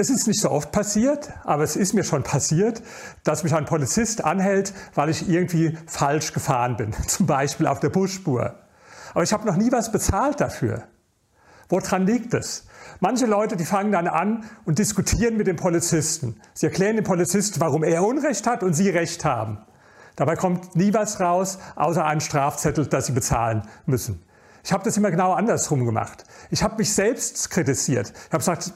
Es ist nicht so oft passiert, aber es ist mir schon passiert, dass mich ein Polizist anhält, weil ich irgendwie falsch gefahren bin, zum Beispiel auf der Busspur. Aber ich habe noch nie was bezahlt dafür. Woran liegt es? Manche Leute, die fangen dann an und diskutieren mit dem Polizisten. Sie erklären dem Polizisten, warum er Unrecht hat und sie Recht haben. Dabei kommt nie was raus, außer einen Strafzettel, das sie bezahlen müssen. Ich habe das immer genau andersrum gemacht. Ich habe mich selbst kritisiert. Ich habe gesagt,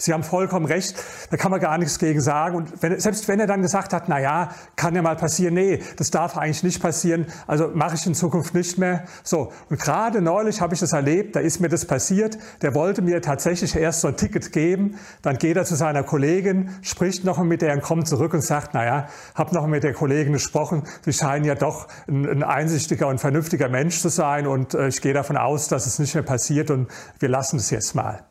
Sie haben vollkommen recht, da kann man gar nichts gegen sagen. Und wenn, selbst wenn er dann gesagt hat, na ja, kann ja mal passieren, nee, das darf eigentlich nicht passieren, also mache ich in Zukunft nicht mehr. So, und gerade neulich habe ich das erlebt, da ist mir das passiert, der wollte mir tatsächlich erst so ein Ticket geben, dann geht er zu seiner Kollegin, spricht noch mit der und kommt zurück und sagt, na ja, habe noch mit der Kollegin gesprochen, Sie scheinen ja doch ein, ein einsichtiger und vernünftiger Mensch zu sein und äh, ich gehe davon aus, dass es nicht mehr passiert und wir lassen es jetzt mal.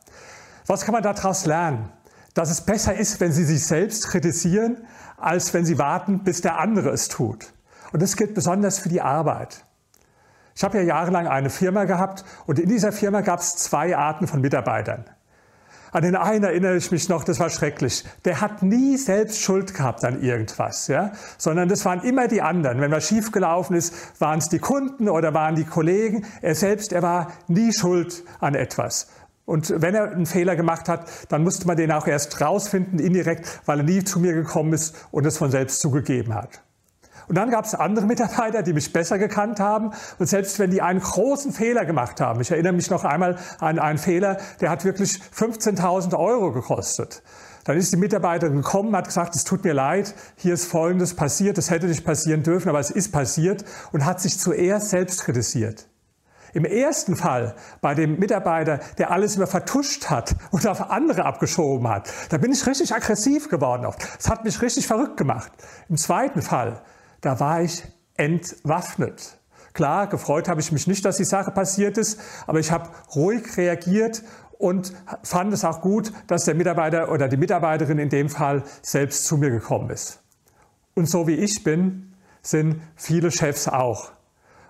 Was kann man daraus lernen? Dass es besser ist, wenn Sie sich selbst kritisieren, als wenn Sie warten, bis der andere es tut. Und das gilt besonders für die Arbeit. Ich habe ja jahrelang eine Firma gehabt und in dieser Firma gab es zwei Arten von Mitarbeitern. An den einen erinnere ich mich noch, das war schrecklich. Der hat nie selbst Schuld gehabt an irgendwas, ja? sondern das waren immer die anderen. Wenn was schiefgelaufen ist, waren es die Kunden oder waren die Kollegen. Er selbst, er war nie schuld an etwas. Und wenn er einen Fehler gemacht hat, dann musste man den auch erst rausfinden, indirekt, weil er nie zu mir gekommen ist und es von selbst zugegeben hat. Und dann gab es andere Mitarbeiter, die mich besser gekannt haben. Und selbst wenn die einen großen Fehler gemacht haben, ich erinnere mich noch einmal an einen Fehler, der hat wirklich 15.000 Euro gekostet. Dann ist die Mitarbeiterin gekommen, hat gesagt, es tut mir leid, hier ist Folgendes passiert, das hätte nicht passieren dürfen, aber es ist passiert und hat sich zuerst selbst kritisiert. Im ersten Fall bei dem Mitarbeiter, der alles immer vertuscht hat und auf andere abgeschoben hat, da bin ich richtig aggressiv geworden. Das hat mich richtig verrückt gemacht. Im zweiten Fall, da war ich entwaffnet. Klar, gefreut habe ich mich nicht, dass die Sache passiert ist, aber ich habe ruhig reagiert und fand es auch gut, dass der Mitarbeiter oder die Mitarbeiterin in dem Fall selbst zu mir gekommen ist. Und so wie ich bin, sind viele Chefs auch.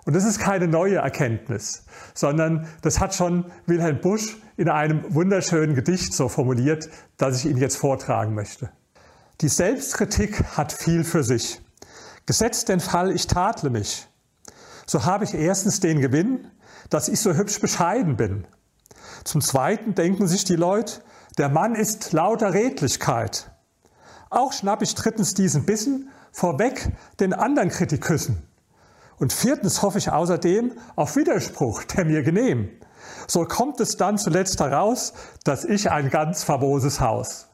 Und das ist keine neue Erkenntnis, sondern das hat schon Wilhelm Busch in einem wunderschönen Gedicht so formuliert, das ich Ihnen jetzt vortragen möchte. Die Selbstkritik hat viel für sich. Gesetzt den Fall, ich tadle mich, so habe ich erstens den Gewinn, dass ich so hübsch bescheiden bin. Zum Zweiten denken sich die Leute, der Mann ist lauter Redlichkeit. Auch schnapp ich drittens diesen Bissen vorweg den anderen Kritiküssen. Und viertens hoffe ich außerdem auf Widerspruch, der mir genehm. So kommt es dann zuletzt heraus, dass ich ein ganz famoses Haus.